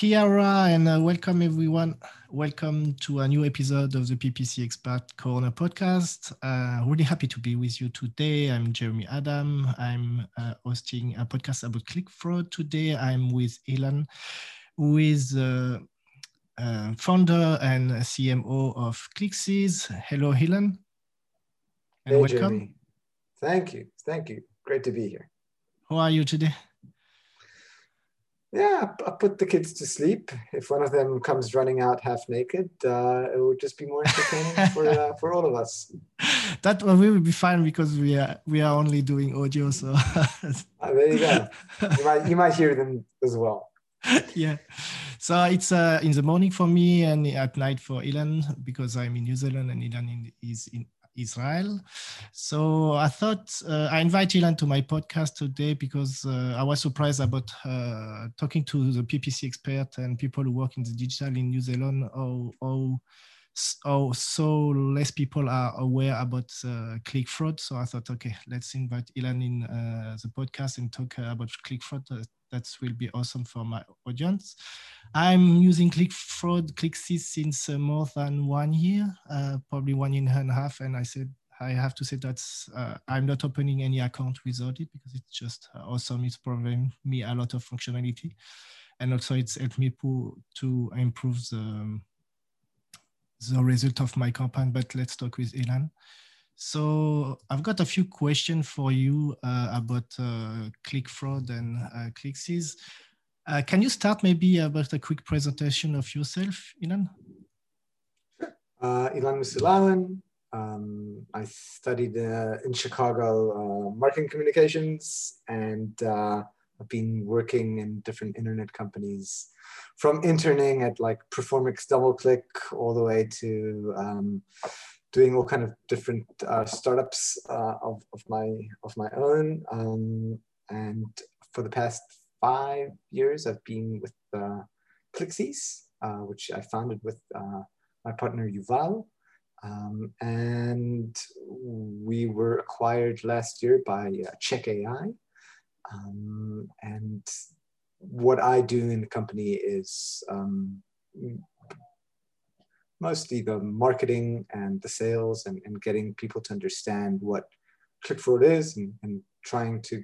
Kia ora, and uh, welcome everyone. Welcome to a new episode of the PPC Expert Corner podcast. Uh, really happy to be with you today. I'm Jeremy Adam. I'm uh, hosting a podcast about click fraud today. I'm with Ilan, who is uh, uh, founder and CMO of ClickCease. Hello, Ilan. And hey, welcome. Jeremy. Thank you. Thank you. Great to be here. How are you today? Yeah, I put the kids to sleep. If one of them comes running out half naked, uh, it would just be more entertaining for uh, for all of us. That we will be fine because we are we are only doing audio. So uh, there you go. You might you might hear them as well. yeah. So it's uh, in the morning for me and at night for Ilan because I'm in New Zealand and Ilan in, is in Israel. So I thought uh, I invite Ilan to my podcast today because uh, I was surprised about uh, talking to the PPC expert and people who work in the digital in New Zealand. How, how, how so less people are aware about uh, click fraud. So I thought, okay, let's invite Ilan in uh, the podcast and talk about click fraud that will be awesome for my audience. I'm using ClickFraud, ClickCease since uh, more than one year, uh, probably one year and a half. And I said, I have to say that uh, I'm not opening any account without it because it's just uh, awesome. It's providing me a lot of functionality. And also it's helped me to improve the, the result of my campaign. But let's talk with Ilan. So I've got a few questions for you uh, about uh, click fraud and uh. Uh, can you start maybe about a quick presentation of yourself, Ilan? Sure. Uh, Ilan Missulawin. Um, I studied uh, in Chicago uh, marketing communications and I've been working in different internet companies from interning at like Performics DoubleClick all the way to um, doing all kind of different uh, startups uh, of, of my of my own. Um, and for the past five years, I've been with uh, ClickCease, uh, which I founded with uh, my partner Yuval. Um, and we were acquired last year by uh, CHEQ AI. Um, and what I do in the company is um, mostly the marketing and the sales and, and getting people to understand what ClickFraud is and, and trying to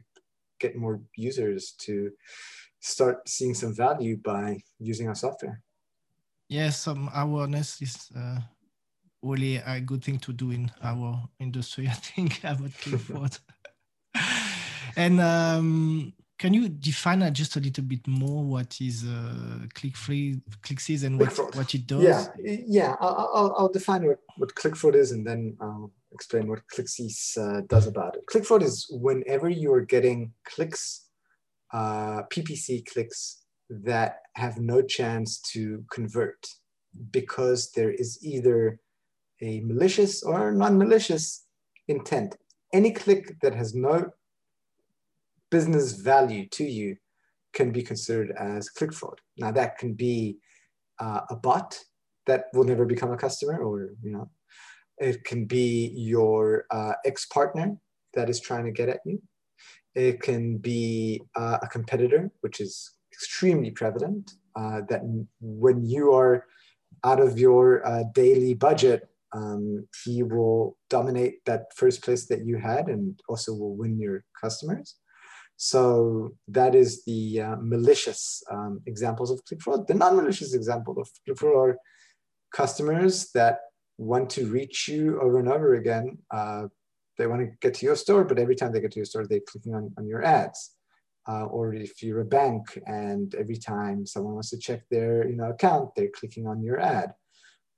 get more users to start seeing some value by using our software. Yes, some awareness is uh, really a good thing to do in our industry, I think, about ClickFraud. and um, can you define uh, just a little bit more what is uh, ClickFree, ClickCease and what, what it does? Yeah, yeah. I'll, I'll, I'll define what, what ClickFraud is and then I'll explain what ClickCease uh, does about it. ClickFraud is whenever you are getting clicks, uh, PPC clicks that have no chance to convert because there is either a malicious or non-malicious intent. Any click that has no business value to you can be considered as click fraud. Now that can be uh, a bot that will never become a customer or, you know, it can be your uh, ex-partner that is trying to get at you. It can be uh, a competitor, which is extremely prevalent, uh, that when you are out of your uh, daily budget, um, he will dominate that first place that you had and also will win your customers. So that is the uh, malicious um, examples of click fraud. The non-malicious example of click fraud are customers that want to reach you over and over again. Uh, they want to get to your store, but every time they get to your store, they're clicking on, on your ads. Uh, or if you're a bank and every time someone wants to check their you know, account, they're clicking on your ad.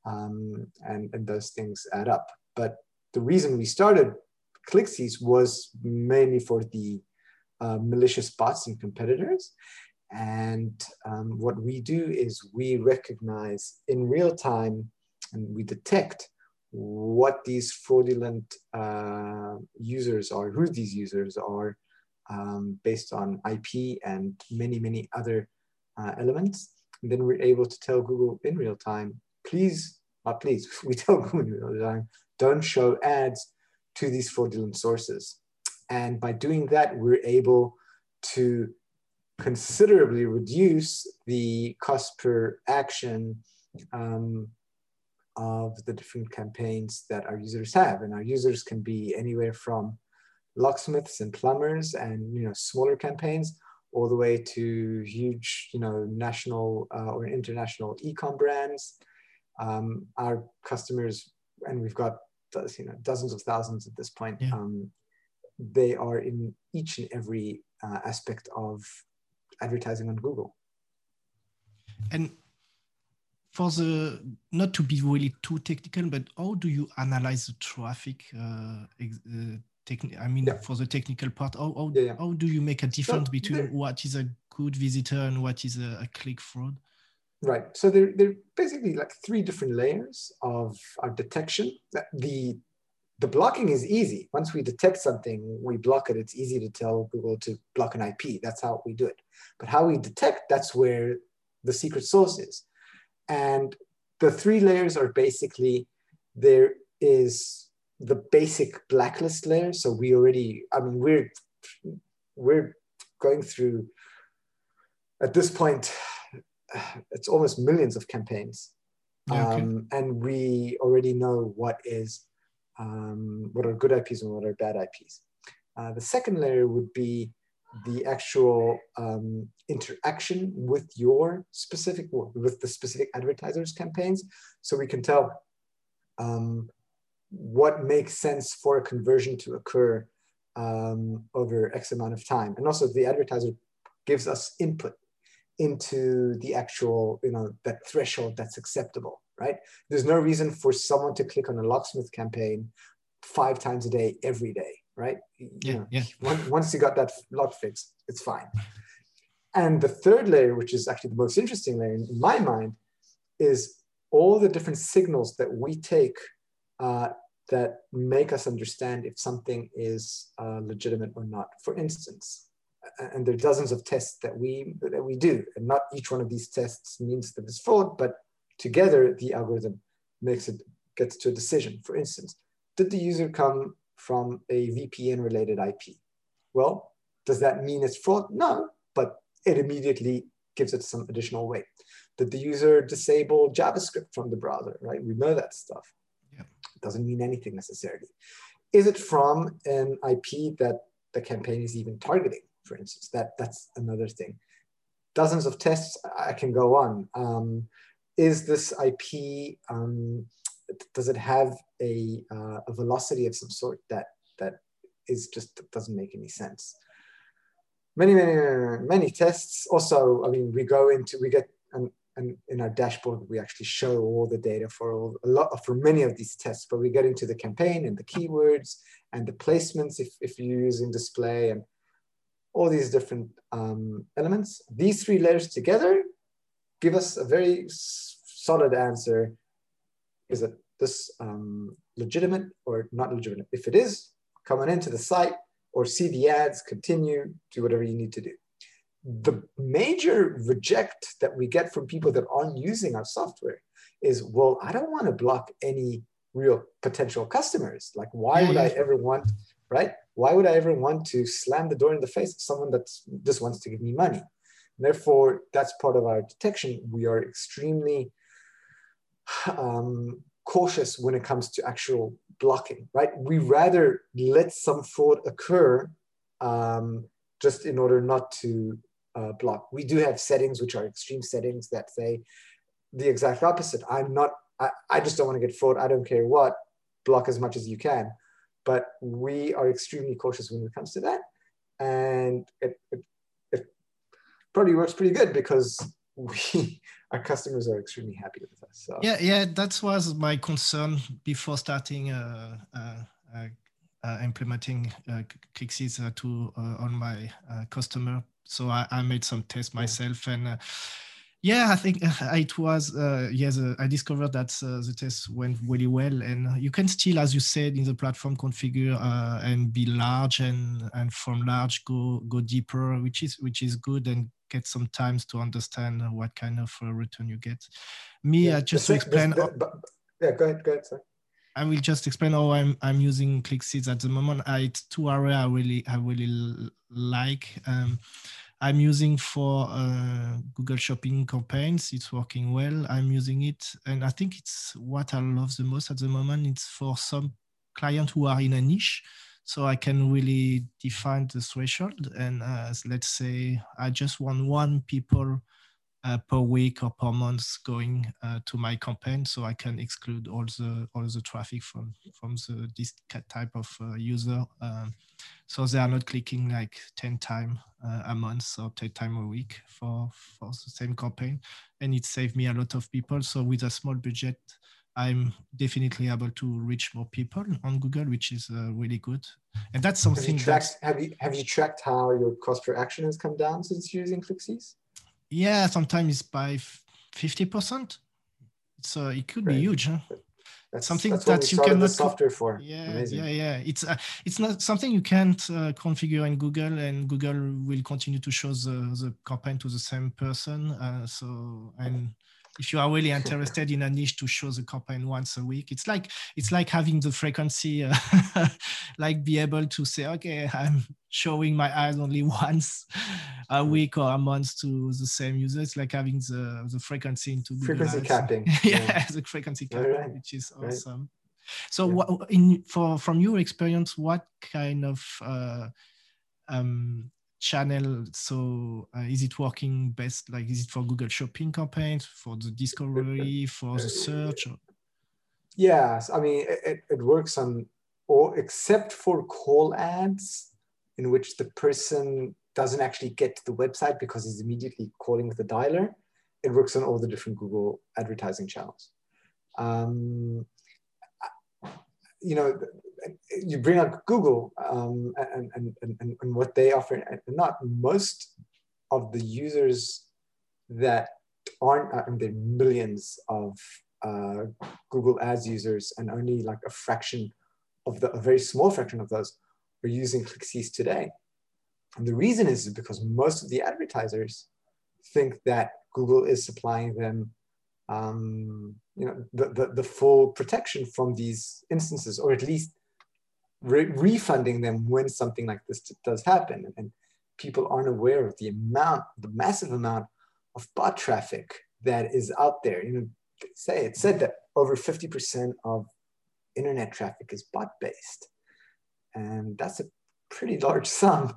Um, and, and those things add up. But the reason we started ClickCease was mainly for the uh, malicious bots and competitors. And um, what we do is we recognize in real time and we detect what these fraudulent uh, users are, who these users are, um, based on IP and many, many other uh, elements. And then we're able to tell Google in real time, please, not please, we tell Google in real time, don't show ads to these fraudulent sources. And by doing that, we're able to considerably reduce the cost per action um, of the different campaigns that our users have. And our users can be anywhere from locksmiths and plumbers and you know smaller campaigns all the way to huge you know national uh, or international e-com brands. Um, our customers, and we've got you know dozens of thousands at this point. Yeah. Um, they are in each and every uh, aspect of advertising on Google. And for the not to be really too technical, but how do you analyze the traffic? Uh, uh, I mean, yeah. for the technical part, how how, yeah, yeah. how do you make a difference so between what is a good visitor and what is a, a click fraud? Right. So there, there are basically like three different layers of our detection. The the blocking is easy. Once we detect something, we block it. It's easy to tell Google to block an IP. That's how we do it. But how we detect, that's where the secret sauce is. And the three layers are basically there is the basic blacklist layer. So we already, I mean, we're we're going through at this point, it's almost millions of campaigns. okay. um, and we already know what is um, what are good IPs and what are bad IPs. Uh, the second layer would be the actual um, interaction with your specific with the specific advertisers campaigns. So we can tell um, what makes sense for a conversion to occur um, over x amount of time. And also the advertiser gives us input into the actual you know that threshold that's acceptable right there's no reason for someone to click on a locksmith campaign five times a day every day right? Yeah, you know, yeah. Once you got that lock fixed, it's fine. And the third layer, which is actually the most interesting layer in my mind, is all the different signals that we take uh, that make us understand if something is uh, legitimate or not. For instance, and there are dozens of tests that we that we do, and not each one of these tests means that it's fraud, but together the algorithm makes it gets to a decision. For instance, did the user come from a VPN related IP. Well, does that mean it's fraud? No, but it immediately gives it some additional weight. Did the user disable JavaScript from the browser, right? We know that stuff. Yeah. It doesn't mean anything necessarily. Is it from an IP that the campaign is even targeting, for instance? That, that's another thing. Dozens of tests, I can go on. Um, is this IP um, does it have a, uh, a velocity of some sort that that is just doesn't make any sense? Many many many tests. Also i mean we go into we get and and in our dashboard we actually show all the data for all, a lot for many of these tests but we get into the campaign and the keywords and the placements if, if you're using display and all these different um, elements. These three layers together give us a very solid answer is it this um, legitimate or not legitimate? If it is, come on into the site or see the ads, continue, do whatever you need to do. The major reject that we get from people that aren't using our software is, well, I don't want to block any real potential customers. Like, why would I ever want, right? Why would I ever want to slam the door in the face of someone that just wants to give me money? Therefore, that's part of our detection. We are extremely um, cautious when it comes to actual blocking, right? We rather let some fraud occur um, just in order not to uh, block. We do have settings which are extreme settings that say the exact opposite. I'm not, I, I just don't want to get fraud. I don't care what, block as much as you can. But we are extremely cautious when it comes to that. And it, it probably works pretty good because we our customers are extremely happy with us. So. Yeah, yeah, that was my concern before starting uh, uh, uh, uh implementing uh, ClickCease uh, to on my customer. So I, I, made some tests myself, and yeah, I think uh, it was uh, yes. Uh, I discovered that the test went really well, and you can still, as you said, in the platform configure and be large, and and from large go go deeper, which is which is good and get some times to understand what kind of uh, return you get. Me, yeah, just to explain. The, the, yeah, go ahead. Go ahead. Sorry. I will just explain how I'm I'm using ClickCease at the moment. I, it's two area I really I really like. Um, I'm using for uh, Google Shopping campaigns. It's working well. I'm using it, and I think it's what I love the most at the moment. It's for some clients who are in a niche, so I can really define the threshold. And uh, let's say I just want one people uh, per week or per month going uh, to my campaign, so I can exclude all the all the traffic from from the this type of uh, user. Um, so they are not clicking like 10 times uh, a month or 10 times a week for, for the same campaign. And it saved me a lot of people. So with a small budget, I'm definitely able to reach more people on Google, which is uh, really good. And that's something. Have you, tracked, have you have you tracked how your cost per action has come down since using ClickCease? Yeah, sometimes by fifty percent. So it could be huge. Huh? That's something that's that you cannot software for. Yeah, Amazing. yeah, yeah. It's uh, it's not something you can't uh, configure in Google, and Google will continue to show the the campaign to the same person. Uh, so and if you are really interested in a niche to show the campaign once a week it's like it's like having the frequency uh, like be able to say okay i'm showing my ads only once a week or a month to the same user it's like having the the frequency into frequency capping yeah, yeah, the frequency capping right. which is awesome right. so yeah. what in for from your experience what kind of uh, um, channel so uh, is it working best like is it for google shopping campaigns for the discovery for the search yes i mean it, it works on all except for call ads in which the person doesn't actually get to the website because he's immediately calling with the dialer. It works on all the different google advertising channels. Um, you know you bring up Google um, and, and, and, and what they offer, not most of the users that aren't, I mean, there are millions of uh, Google Ads users, and only like a fraction of the, a very small fraction of those are using ClickCease today. And the reason is because most of the advertisers think that Google is supplying them um, you know, the, the, the, full protection from these instances, or at least re refunding them when something like this does happen. And people aren't aware of the amount, the massive amount of bot traffic that is out there. You know, say it said that over 50% of internet traffic is bot based. And that's a pretty large sum.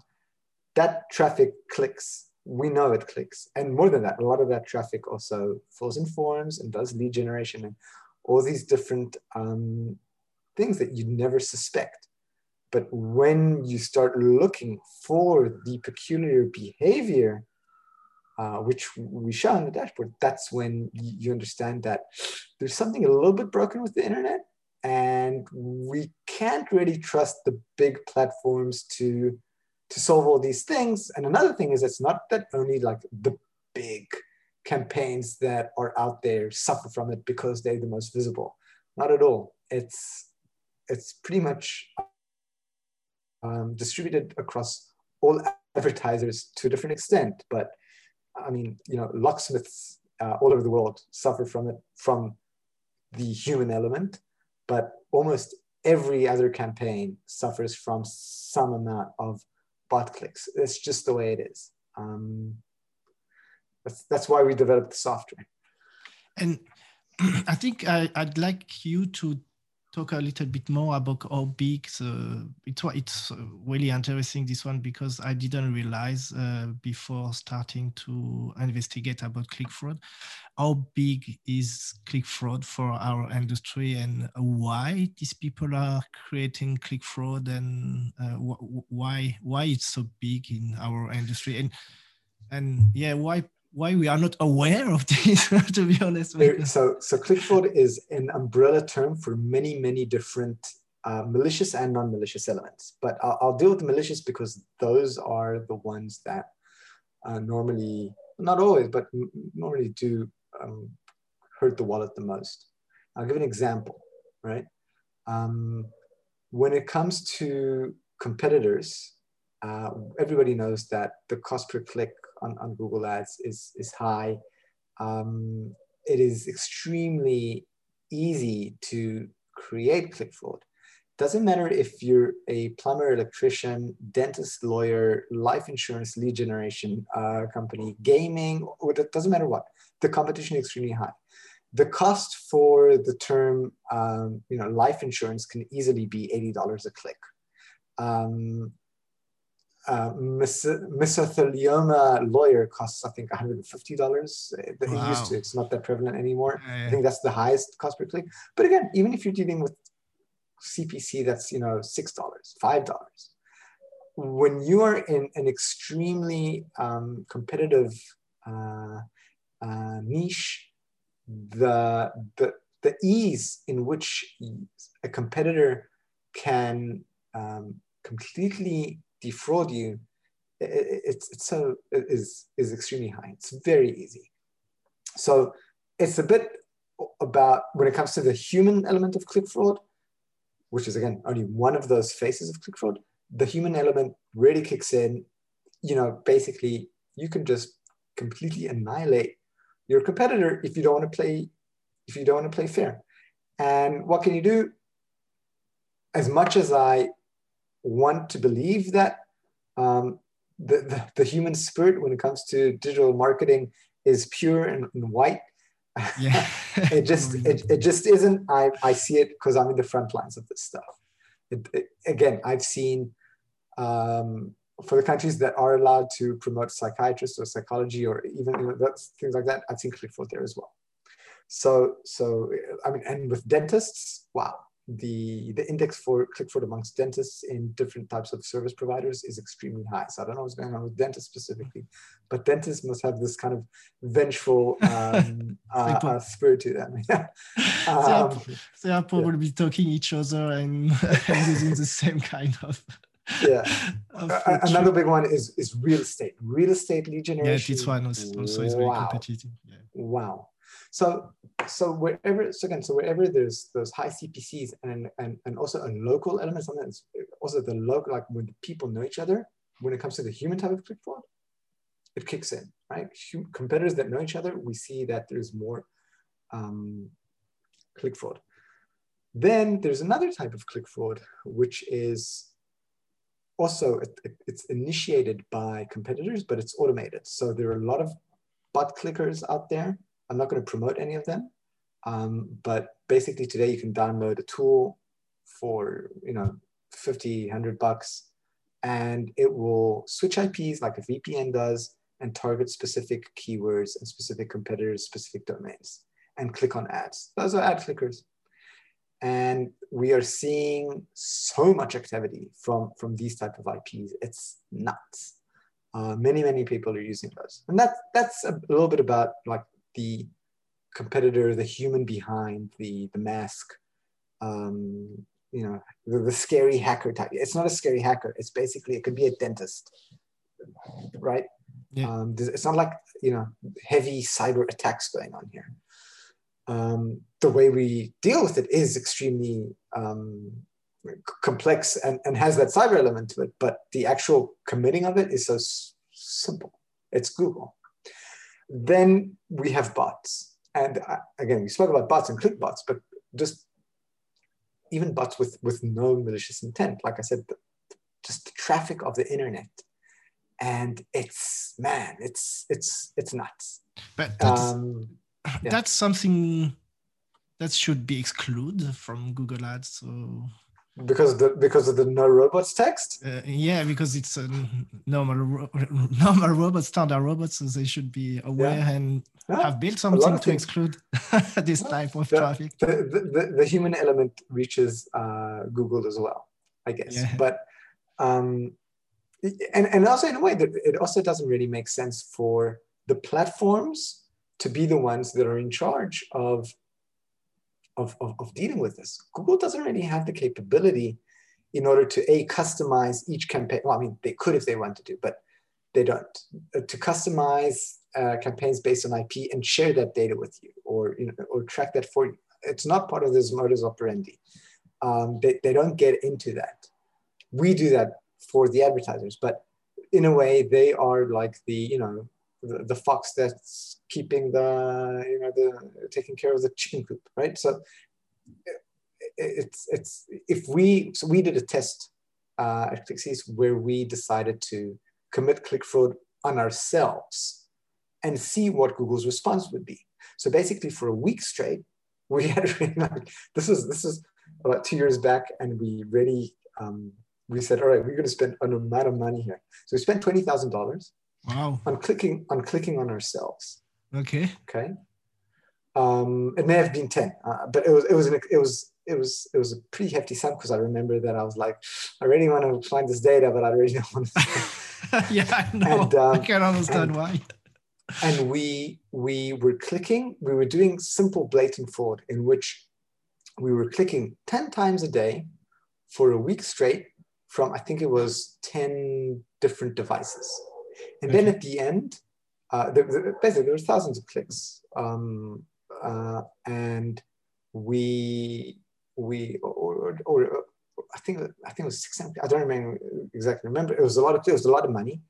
That traffic clicks. We know it clicks. And more than that, a lot of that traffic also fills in forms and does lead generation and all these different um, things that you'd never suspect. But when you start looking for the peculiar behavior, uh, which we show on the dashboard, that's when you understand that there's something a little bit broken with the internet, and we can't really trust the big platforms to to solve all these things. And another thing is, it's not that only like the big campaigns that are out there suffer from it because they're the most visible. Not at all. It's it's pretty much um, distributed across all advertisers to a different extent. But I mean, you know, locksmiths uh, all over the world suffer from it, from the human element, but almost every other campaign suffers from some amount of bot clicks. It's just the way it is. Um, that's, that's why we developed the software. And I think I, would like you to talk a little bit more about how big the it's it's really interesting this one because I didn't realize uh, before starting to investigate about click fraud how big is click fraud for our industry and why these people are creating click fraud and uh, wh why why it's so big in our industry. And and yeah why why we are not aware of this, to be honest. So, so click fraud is an umbrella term for many, many different uh, malicious and non-malicious elements. But I'll, I'll, deal with the malicious because those are the ones that uh, normally, not always, but normally do um, hurt the wallet the most. I'll give an example, right? Um, when it comes to competitors, uh, everybody knows that the cost per click on, on Google Ads is, is high. Um, it is extremely easy to create click fraud. doesn't matter if you're a plumber, electrician, dentist, lawyer, life insurance, lead generation uh, company, gaming, it doesn't matter what. The competition is extremely high. The cost for the term, um, you know, life insurance can easily be $80 a click. Um, uh, mesothelioma lawyer costs, I think, $150. It wow. used to, it's not that prevalent anymore. Yeah, yeah. I think that's the highest cost per click. But again, even if you're dealing with CPC that's, you know, $6, $5, when you are in an extremely um, competitive uh, uh, niche, the, the, the ease in which a competitor can um, completely defraud you, it's, it's so is is extremely high. It's very easy. So it's a bit about when it comes to the human element of click fraud, which is again only one of those faces of click fraud. The human element really kicks in. You know, basically, you can just completely annihilate your competitor if you don't want to play if you don't want to play fair. And what can you do? As much as I want to believe that um, the, the, the, human spirit when it comes to digital marketing is pure and, and white. Yeah. it just it, it just isn't. I, I see it because I'm in the front lines of this stuff. It, it, again, I've seen um, for the countries that are allowed to promote psychiatrists or psychology or even you know, things like that, I've seen ClickFraud there as well. So so I mean, and with dentists, wow, the, the index for click fraud amongst dentists in different types of service providers is extremely high. So I don't know what's going on with dentists specifically, but dentists must have this kind of vengeful um, uh, uh, spirit to them. um, they, are, they are probably yeah. talking each other and, and using the same kind of yeah. Another big one is is real estate. Real estate lead generation. Yeah, this one also is very competitive. Yeah. Wow. So, so wherever, so again, so wherever there's those high CPCs and, and, and also a local element, sometimes also the local, like when people know each other, when it comes to the human type of click fraud, it kicks in, right? Competitors that know each other, we see that there's more um, click fraud. Then there's another type of click fraud, which is also, it, it, it's initiated by competitors, but it's automated. So there are a lot of bot clickers out there I'm not going to promote any of them, um, but basically today you can download a tool for, you know, 50, 100 bucks, and it will switch IPs like a VPN does and target specific keywords and specific competitors, specific domains, and click on ads. Those are ad clickers. And we are seeing so much activity from, from these type of IPs. It's nuts. Uh, many, many people are using those. And that, that's a little bit about like the competitor, the human behind the, the mask, um, you know, the, the scary hacker type. It's not a scary hacker. It's basically, it could be a dentist, right? Yeah. Um, it's not like, you know, heavy cyber attacks going on here. Um, the way we deal with it is extremely um, complex and, and has that cyber element to it, but the actual committing of it is so simple. It's Google. Then we have bots. And uh, again, we spoke about bots and click bots, but just even bots with, with no malicious intent. Like I said, the, just the traffic of the internet. And it's, man, it's, it's, it's nuts. But that's, um, yeah. that's something that should be excluded from Google Ads. So because of the because of the no robots text uh, yeah because it's a normal normal robot standard robots so they should be aware yeah. and yeah. have built something to things. exclude this type of the, traffic the, the, the, human element reaches uh, google as well i guess yeah. but um and, and also in a way that it also doesn't really make sense for the platforms to be the ones that are in charge of of, of, of dealing with this. Google doesn't really have the capability in order to a customize each campaign. Well, I mean, they could if they wanted to, but they don't. Uh, to customize uh, campaigns based on IP and share that data with you, or you know, or track that for you. It's not part of this modus operandi. Um, they, they don't get into that. We do that for the advertisers, but in a way, they are like the you know the, the fox that's keeping the you know the taking care of the chicken coop right so it's it's if we so we did a test uh, at ClickCease where we decided to commit click fraud on ourselves and see what Google's response would be. So basically, for a week straight, we had really like this is this is about two years back, and we really um, we said, all right, we're going to spend an amount of money here. So we spent twenty thousand dollars. Wow. On clicking on clicking on ourselves. Okay. Okay. Um, it may have been ten, uh, but it was it was an, it was it was it was a pretty hefty sum because I remember that I was like, I really want to find this data, but I really don't want to. yeah, I know. And, um, I can understand and, why. and we we were clicking. We were doing simple blatant fraud in which we were clicking ten times a day for a week straight from I think it was ten different devices, and okay. then at the end, uh, there, there, basically there were thousands of clicks, um, uh, and we we or, or, or, I think I think it was six. I don't remember exactly. Remember, it was a lot of it was a lot of money,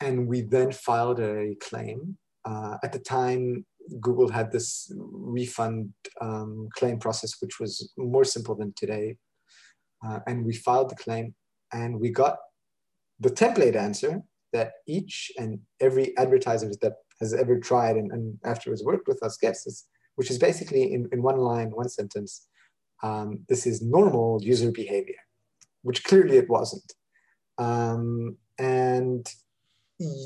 and we then filed a claim. Uh, at the time, Google had this refund um, claim process, which was more simple than today, uh, and we filed the claim, and we got the template answer that each and every advertiser that has ever tried and, and afterwards worked with us gets, which is basically in, in one line, one sentence um, this is normal user behavior, which clearly it wasn't. Um, and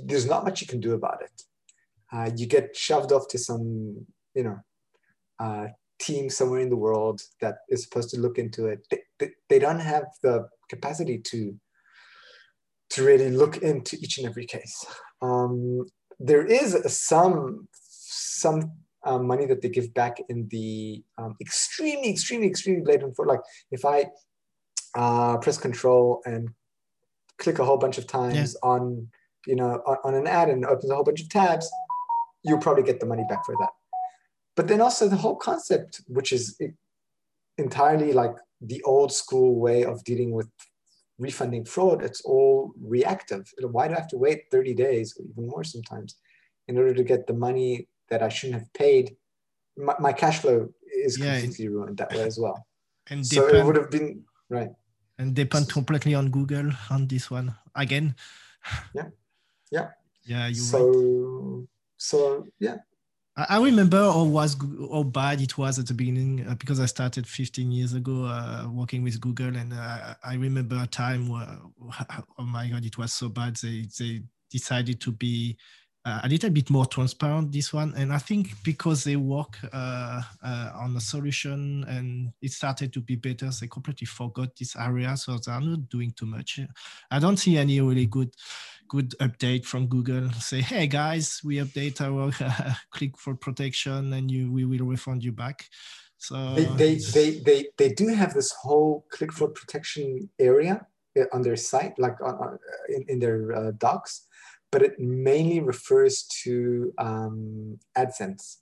there's not much you can do about it. Uh, you get shoved off to some, you know, uh, team somewhere in the world that is supposed to look into it. They, they, they, don't have the capacity to to really look into each and every case. Um, there is some some um, money that they give back in the um, extremely, extremely, extremely blatant for like if I uh, press control and click a whole bunch of times yeah. on you know on, on, an ad and opens a whole bunch of tabs, you'll probably get the money back for that. But then also the whole concept, which is entirely like the old school way of dealing with refunding fraud, it's all reactive. Why do I have to wait 30 days or even more sometimes in order to get the money that I shouldn't have paid, my, my cash flow is yeah, completely ruined that way as well. And so depend, it would have been right. And depend completely on Google on this one again. Yeah, yeah, yeah. You so right. so yeah. I remember how was how bad it was at the beginning uh, because I started 15 years ago uh, working with Google, and uh, I remember a time where oh my god, it was so bad. They they decided to be uh, a little bit more transparent this one. And i think because they work uh, uh, on a solution and it started to be better they completely forgot this area. So they're not doing too much. I don't see any really good good update from google. Say hey guys we update our click for protection and you we will refund you back. So they they, they they they do have this whole click for protection area uh, on their site like on, in, in their uh, docs but it mainly refers to um, AdSense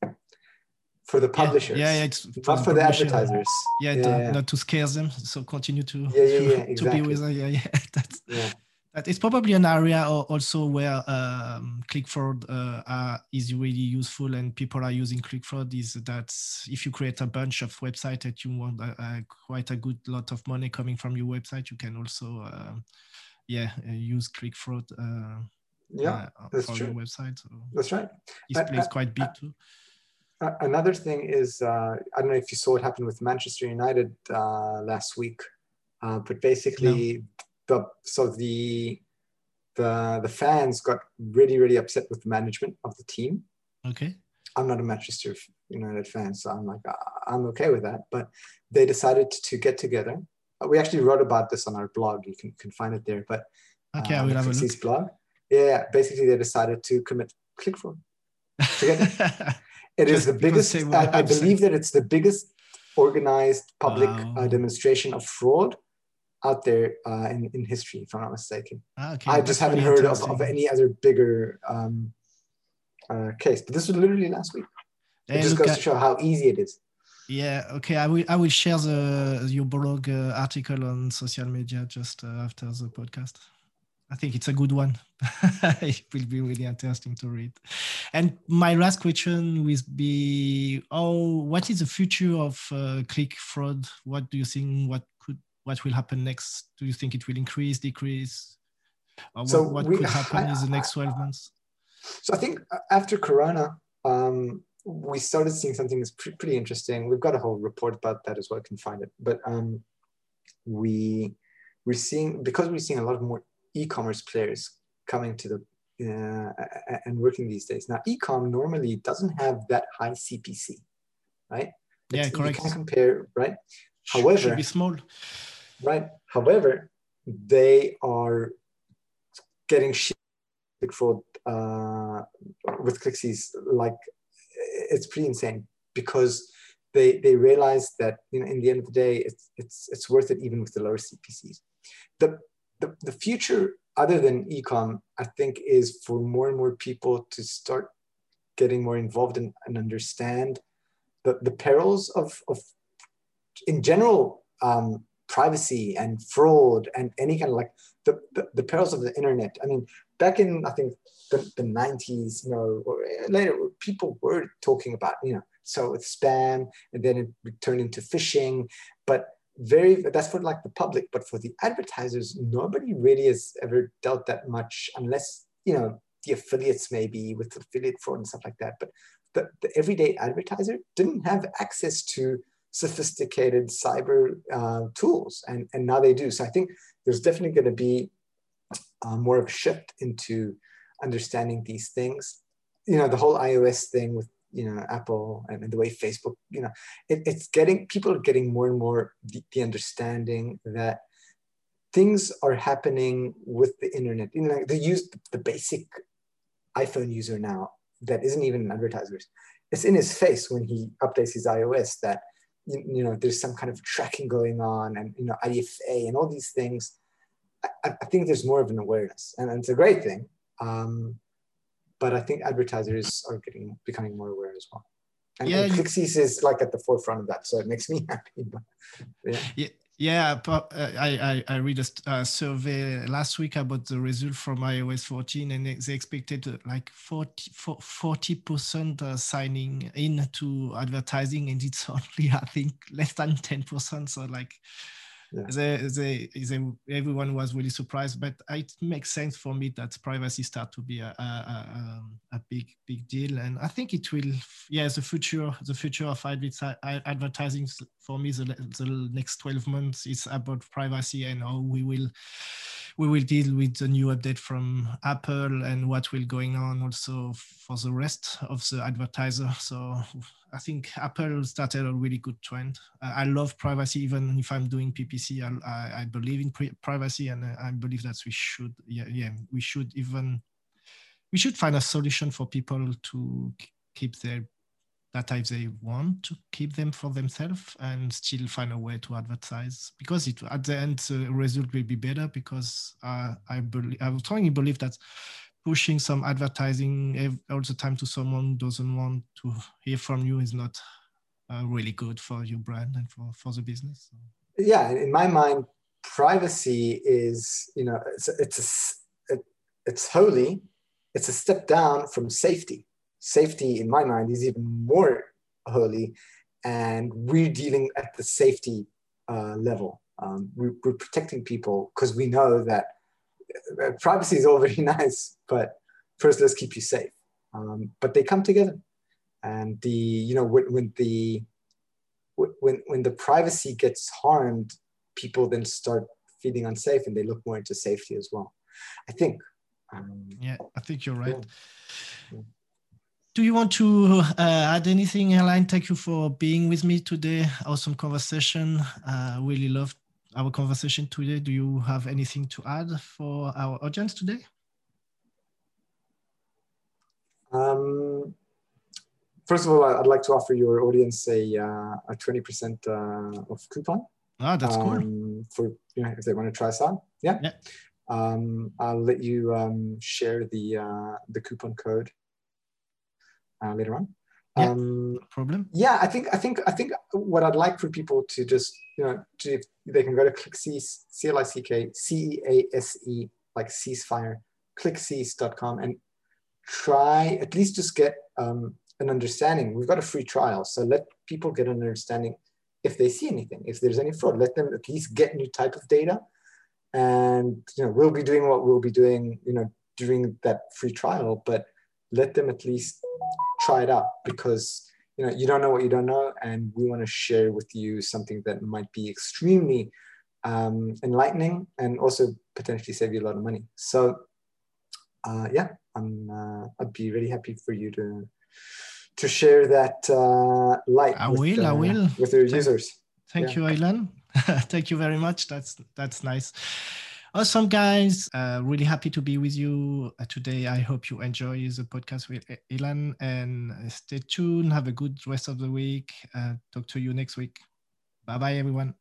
for the publishers. Yeah, yeah, it's not for the, advertisers. Yeah, yeah, to, yeah, not to scare them. So continue to yeah, yeah, yeah, exactly. to be with them. Yeah, yeah. That's, yeah. That is probably an area also where um, click fraud uh, is really useful and people are using click fraud is that if you create a bunch of websites that you want uh, quite a good lot of money coming from your website, you can also uh, yeah use click fraud uh, yeah, uh, that's true. website. So that's right. This place quite big too. Another thing is, uh, I don't know if you saw what happened with Manchester United uh, last week, uh, but basically, no. the so the the the fans got really really upset with the management of the team. Okay. I'm not a Manchester United fan, so I'm like I'm okay with that. But they decided to get together. We actually wrote about this on our blog. You can, can find it there. But okay, I will have a look. blog yeah, basically they decided to commit click fraud it is the biggest, I, I, believe that it's the biggest organized public wow. uh, demonstration of fraud out there uh, in, in history, if I'm not mistaken. Ah, okay, I just haven't heard of, of any other bigger um, uh, case, but this was literally last week. It just goes at, to show how easy it is. Yeah. Okay. I will. I will share the your blog uh, article on social media just uh, after the podcast. I think it's a good one. it will be really interesting to read. And my last question will be: Oh, what is the future of uh, click fraud? What do you think? What could what will happen next? Do you think it will increase, decrease? Or so what, what we, could happen I, in the next twelve months? So I think after Corona, um, we started seeing something that's pre- pretty interesting. We've got a whole report about that as well. I can find it, but um, we we're seeing because we're seeing a lot of more e-commerce players coming to the uh, and working these days. Now, e-com normally doesn't have that high CPC, right? Yeah, it's, correct. You can compare, right? However, should be small, right? However, they are getting shit fraud uh, with ClickCease like it's pretty insane because they they realize that you know in the end of the day it's it's it's worth it even with the lower CPCs. The the, the future other than ecom I think is for more and more people to start getting more involved and, and understand the, the perils of, of in general um, privacy and fraud and any kind of like the, the, the perils of the internet. I mean, back in I think the, the 90s, you know, or later people were talking about, you know, so it's spam and then it turned into phishing. But very that's for like the public, but for the advertisers, nobody really has ever dealt that much unless, you know, the affiliates maybe with affiliate fraud and stuff like that. But the, the everyday advertiser didn't have access to sophisticated cyber uh, tools, and, and now they do. So I think there's definitely going to be uh, more of a shift into understanding these things. You know, the whole iOS thing with you know Apple and, and the way Facebook, you know, it, it's getting people are getting more and more the, the, understanding that things are happening with the internet. You know, they use the basic iPhone user now that isn't even an advertiser. It's in his face when he updates his iOS that you, know there's some kind of tracking going on and you know IDFA and all these things I, I think there's more of an awareness, and, and it's a great thing. Um, but I think advertisers are getting becoming more aware as well. And, yeah, and ClickCease is like at the forefront of that, so it makes me happy. But, yeah. yeah. Yeah, uh, I, I, I read a survey last week about the result from iOS 14, and they expected uh, like 40 percent uh, signing in to advertising, and it's only I think less than 10 percent. So like. They, they, they, everyone was really surprised, but it makes sense for me that privacy start to be a, a, a, um, a big big deal, and I think it will. Yeah, the future the future of advertising for me the, the next 12 months is about privacy and how we will we will deal with the new update from Apple and what will going on also for the rest of the advertiser. So I think Apple started a really good trend. I love privacy, even if I'm doing PPC. I, I believe in privacy, and I believe that we should, yeah, yeah, we should even, we should find a solution for people to keep their data if they want to keep them for themselves and still find a way to advertise because it at the end the result will be better because uh, I believe I strongly believe that pushing some advertising all the time to someone who doesn't want to hear from you is not uh, really good for your brand and for, for the business. Yeah, in my mind, privacy is, you know, it's, it's, a, it, it's holy. It's a step down from safety. Safety, in my mind, is even more holy. And we're dealing at the safety uh, level. Um, we're, we're protecting people because we know that uh, privacy is all very nice, but first let's keep you safe. Um, but they come together, and the you know when, when the when when the privacy gets harmed, people then start feeling unsafe, and they look more into safety as well. I think. Um, yeah, I think you're right. Yeah. Do you want to uh, add anything, Alain? Thank you for being with me today. Awesome conversation. Uh, really loved our conversation today. Do you have anything to add for our audience today? Um, first of all, I'd like to offer your audience a uh, a twenty percent uh, of coupon. Ah, that's um, cool. For you know, if they want to try us out, yeah. yeah. Um, I'll let you um, share the uh, the coupon code uh, later on. Yeah, um, problem. Yeah, I think I think I think what I'd like for people to just you know to, they can go to click C C L I C K C E A S E like ceasefire, click clickcease.com and try at least just get um, an understanding. We've got a free trial, so let people get an understanding if they see anything, if there's any fraud, let them at least get new type of data. And you know, we'll be doing what we'll be doing, you know, during that free trial, but let them at least try it out because you know you don't know what you don't know, and we want to share with you something that might be extremely um, enlightening and also potentially save you a lot of money. So uh, yeah, I'm uh, I'd be really happy for you to to share that uh, light. I with, will. I uh, will with your thank, users. Thank yeah. you, Ilan. thank you very much. That's that's nice. Awesome, guys. Uh, really happy to be with you uh, today. I hope you enjoy the podcast with Ilan and stay tuned. Have a good rest of the week. Uh, talk to you next week. Bye bye, everyone.